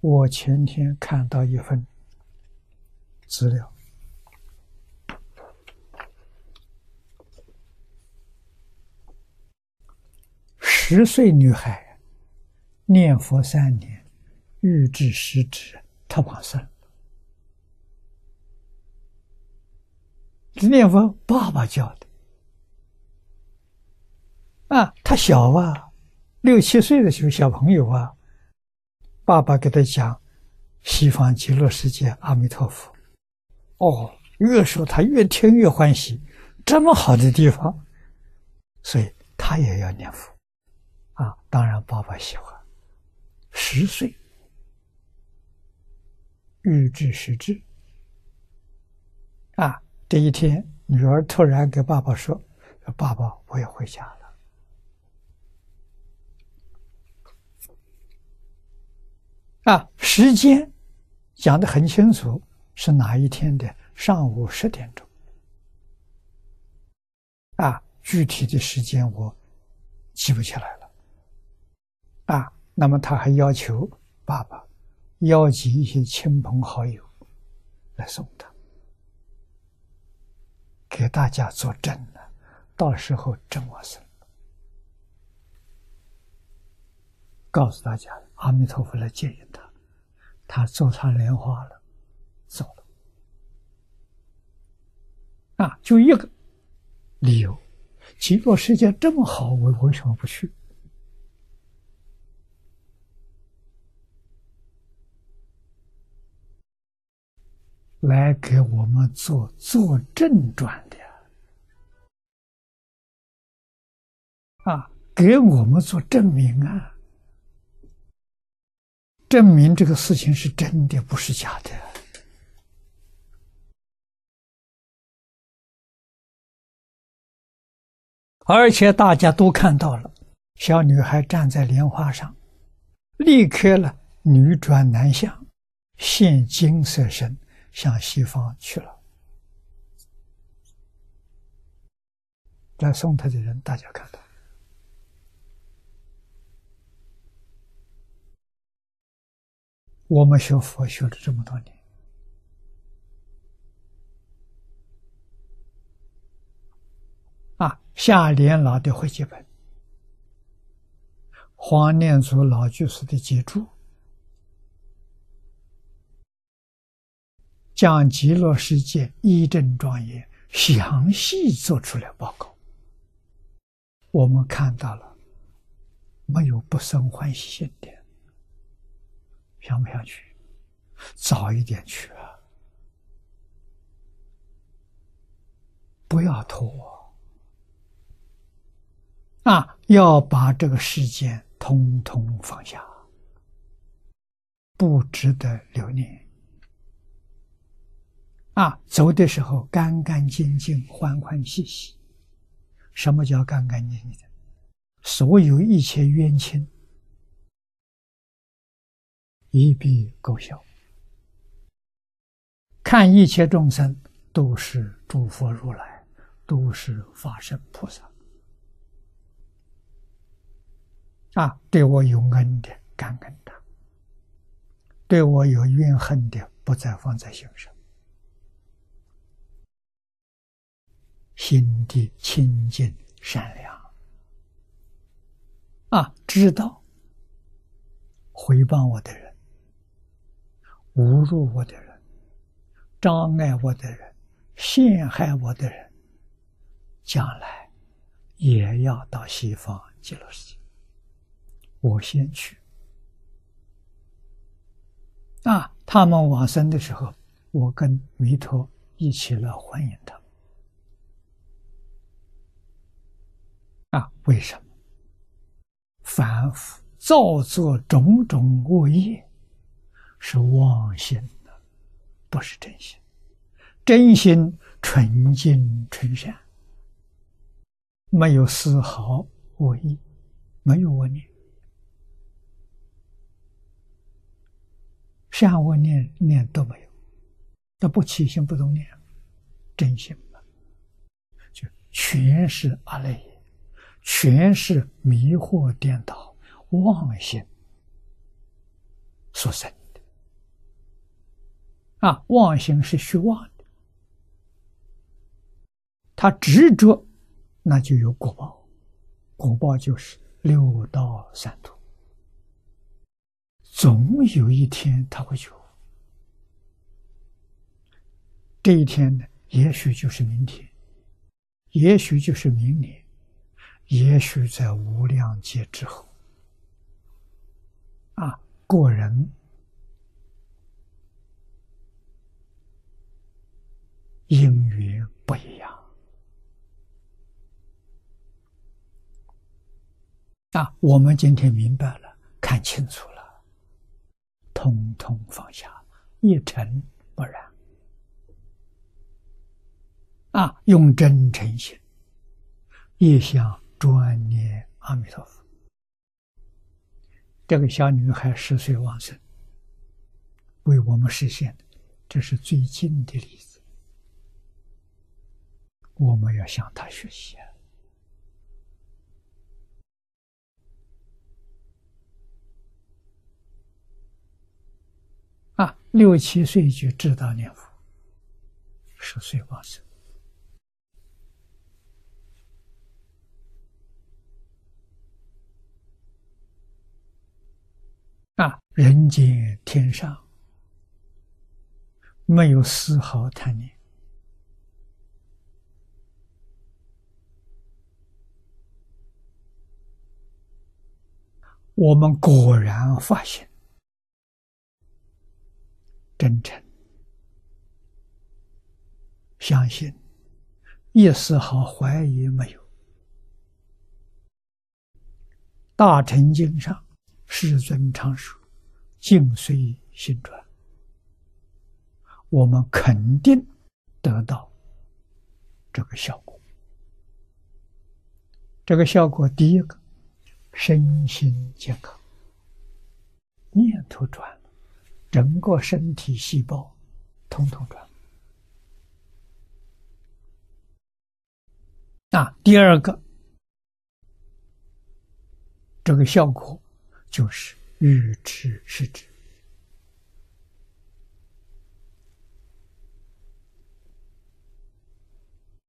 我前天看到一份资料，十岁女孩念佛三年，日至十指，她往生。这念佛，爸爸教的啊，他小啊，六七岁的时候，小朋友啊。爸爸给他讲西方极乐世界阿弥陀佛，哦，越说他越听越欢喜，这么好的地方，所以他也要念佛，啊，当然爸爸喜欢。十岁，欲知时至，啊，这一天，女儿突然给爸爸说：“爸爸，我要回家。”啊，时间讲的很清楚，是哪一天的上午十点钟。啊，具体的时间我记不起来了。啊，那么他还要求爸爸邀集一些亲朋好友来送他，给大家作证呢，到时候证我生，告诉大家。阿弥陀佛来接引他，他坐上莲花了，走了。啊，就一个理由：极乐世界这么好，我为什么不去？来给我们做做正转的啊，给我们做证明啊！证明这个事情是真的，不是假的。而且大家都看到了，小女孩站在莲花上，立刻了女转男相，现金色身，向西方去了。来送她的人，大家看到。我们学佛学了这么多年，啊，夏莲老的会记本，黄念祖老居士的杰著，将极乐世界一正庄严详细做出了报告，我们看到了，没有不生欢喜心的。想不想去？早一点去啊！不要拖啊！要把这个世间通通放下，不值得留念啊！走的时候干干净净、欢欢喜喜。什么叫干干净净？所有一切冤亲。一笔勾销，看一切众生都是诸佛如来，都是法身菩萨啊！对我有恩的感恩他，对我有怨恨的不再放在心上，心地清净善良啊！知道回报我的人。侮辱我的人、障碍我的人、陷害我的人，将来也要到西方极乐世界。我先去啊！他们往生的时候，我跟弥陀一起来欢迎他。啊，为什么？反复造作种种恶业。是妄心的，不是真心。真心纯净纯善，没有丝毫恶意，没有恶念，善恶念念都没有，那不起心不动念，真心嘛，就全是阿赖耶，全是迷惑颠倒妄心所生。啊，妄心是虚妄的，他执着，那就有果报，果报就是六道三途，总有一天他会觉悟。这一天呢，也许就是明天，也许就是明年，也许在无量劫之后。啊，个人因缘不一样。啊，我们今天明白了，看清楚了，通通放下，一尘不染。啊，用真诚心，一想专念阿弥陀佛。这个小女孩十岁往生，为我们实现，这是最近的例子。我们要向他学习啊！啊，六七岁就知道念佛，十岁往生。啊，人间天上没有丝毫贪念，我们果然发现真诚、相信，一丝毫怀疑没有。大乘经上。世尊常说：“境随心转。”我们肯定得到这个效果。这个效果，第一个，身心健康，念头转了，整个身体细胞通通转。啊，第二个，这个效果。就是欲知是知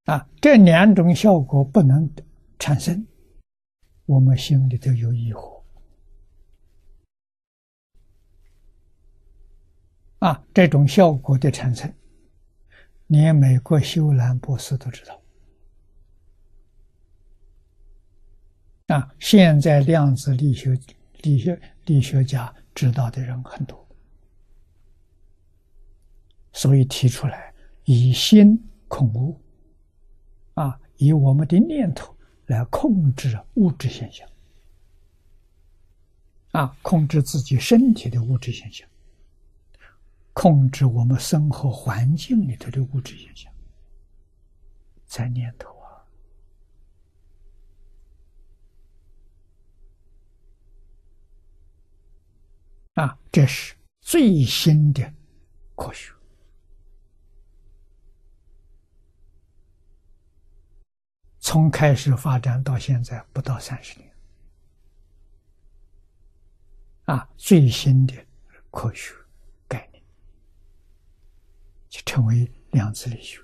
啊，这两种效果不能产生，我们心里头有疑惑啊。这种效果的产生，连美国修兰博士都知道啊。现在量子力学。力学力学家知道的人很多，所以提出来以心控物，啊，以我们的念头来控制物质现象，啊，控制自己身体的物质现象，控制我们生活环境里头的物质现象，在念头。啊，这是最新的科学，从开始发展到现在不到三十年，啊，最新的科学概念就成为量子力学。